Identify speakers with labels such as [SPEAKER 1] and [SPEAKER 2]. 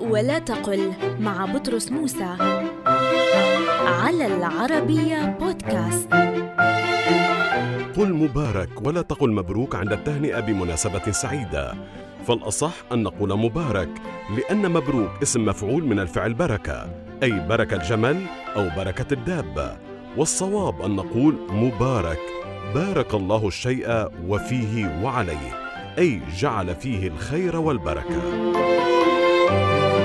[SPEAKER 1] ولا تقل مع بطرس موسى. على العربية بودكاست.
[SPEAKER 2] قل مبارك ولا تقل مبروك عند التهنئة بمناسبة سعيدة. فالأصح أن نقول مبارك لأن مبروك اسم مفعول من الفعل بركة أي بركة الجمل أو بركة الدابة. والصواب أن نقول مبارك بارك الله الشيء وفيه وعليه أي جعل فيه الخير والبركة. Thank you.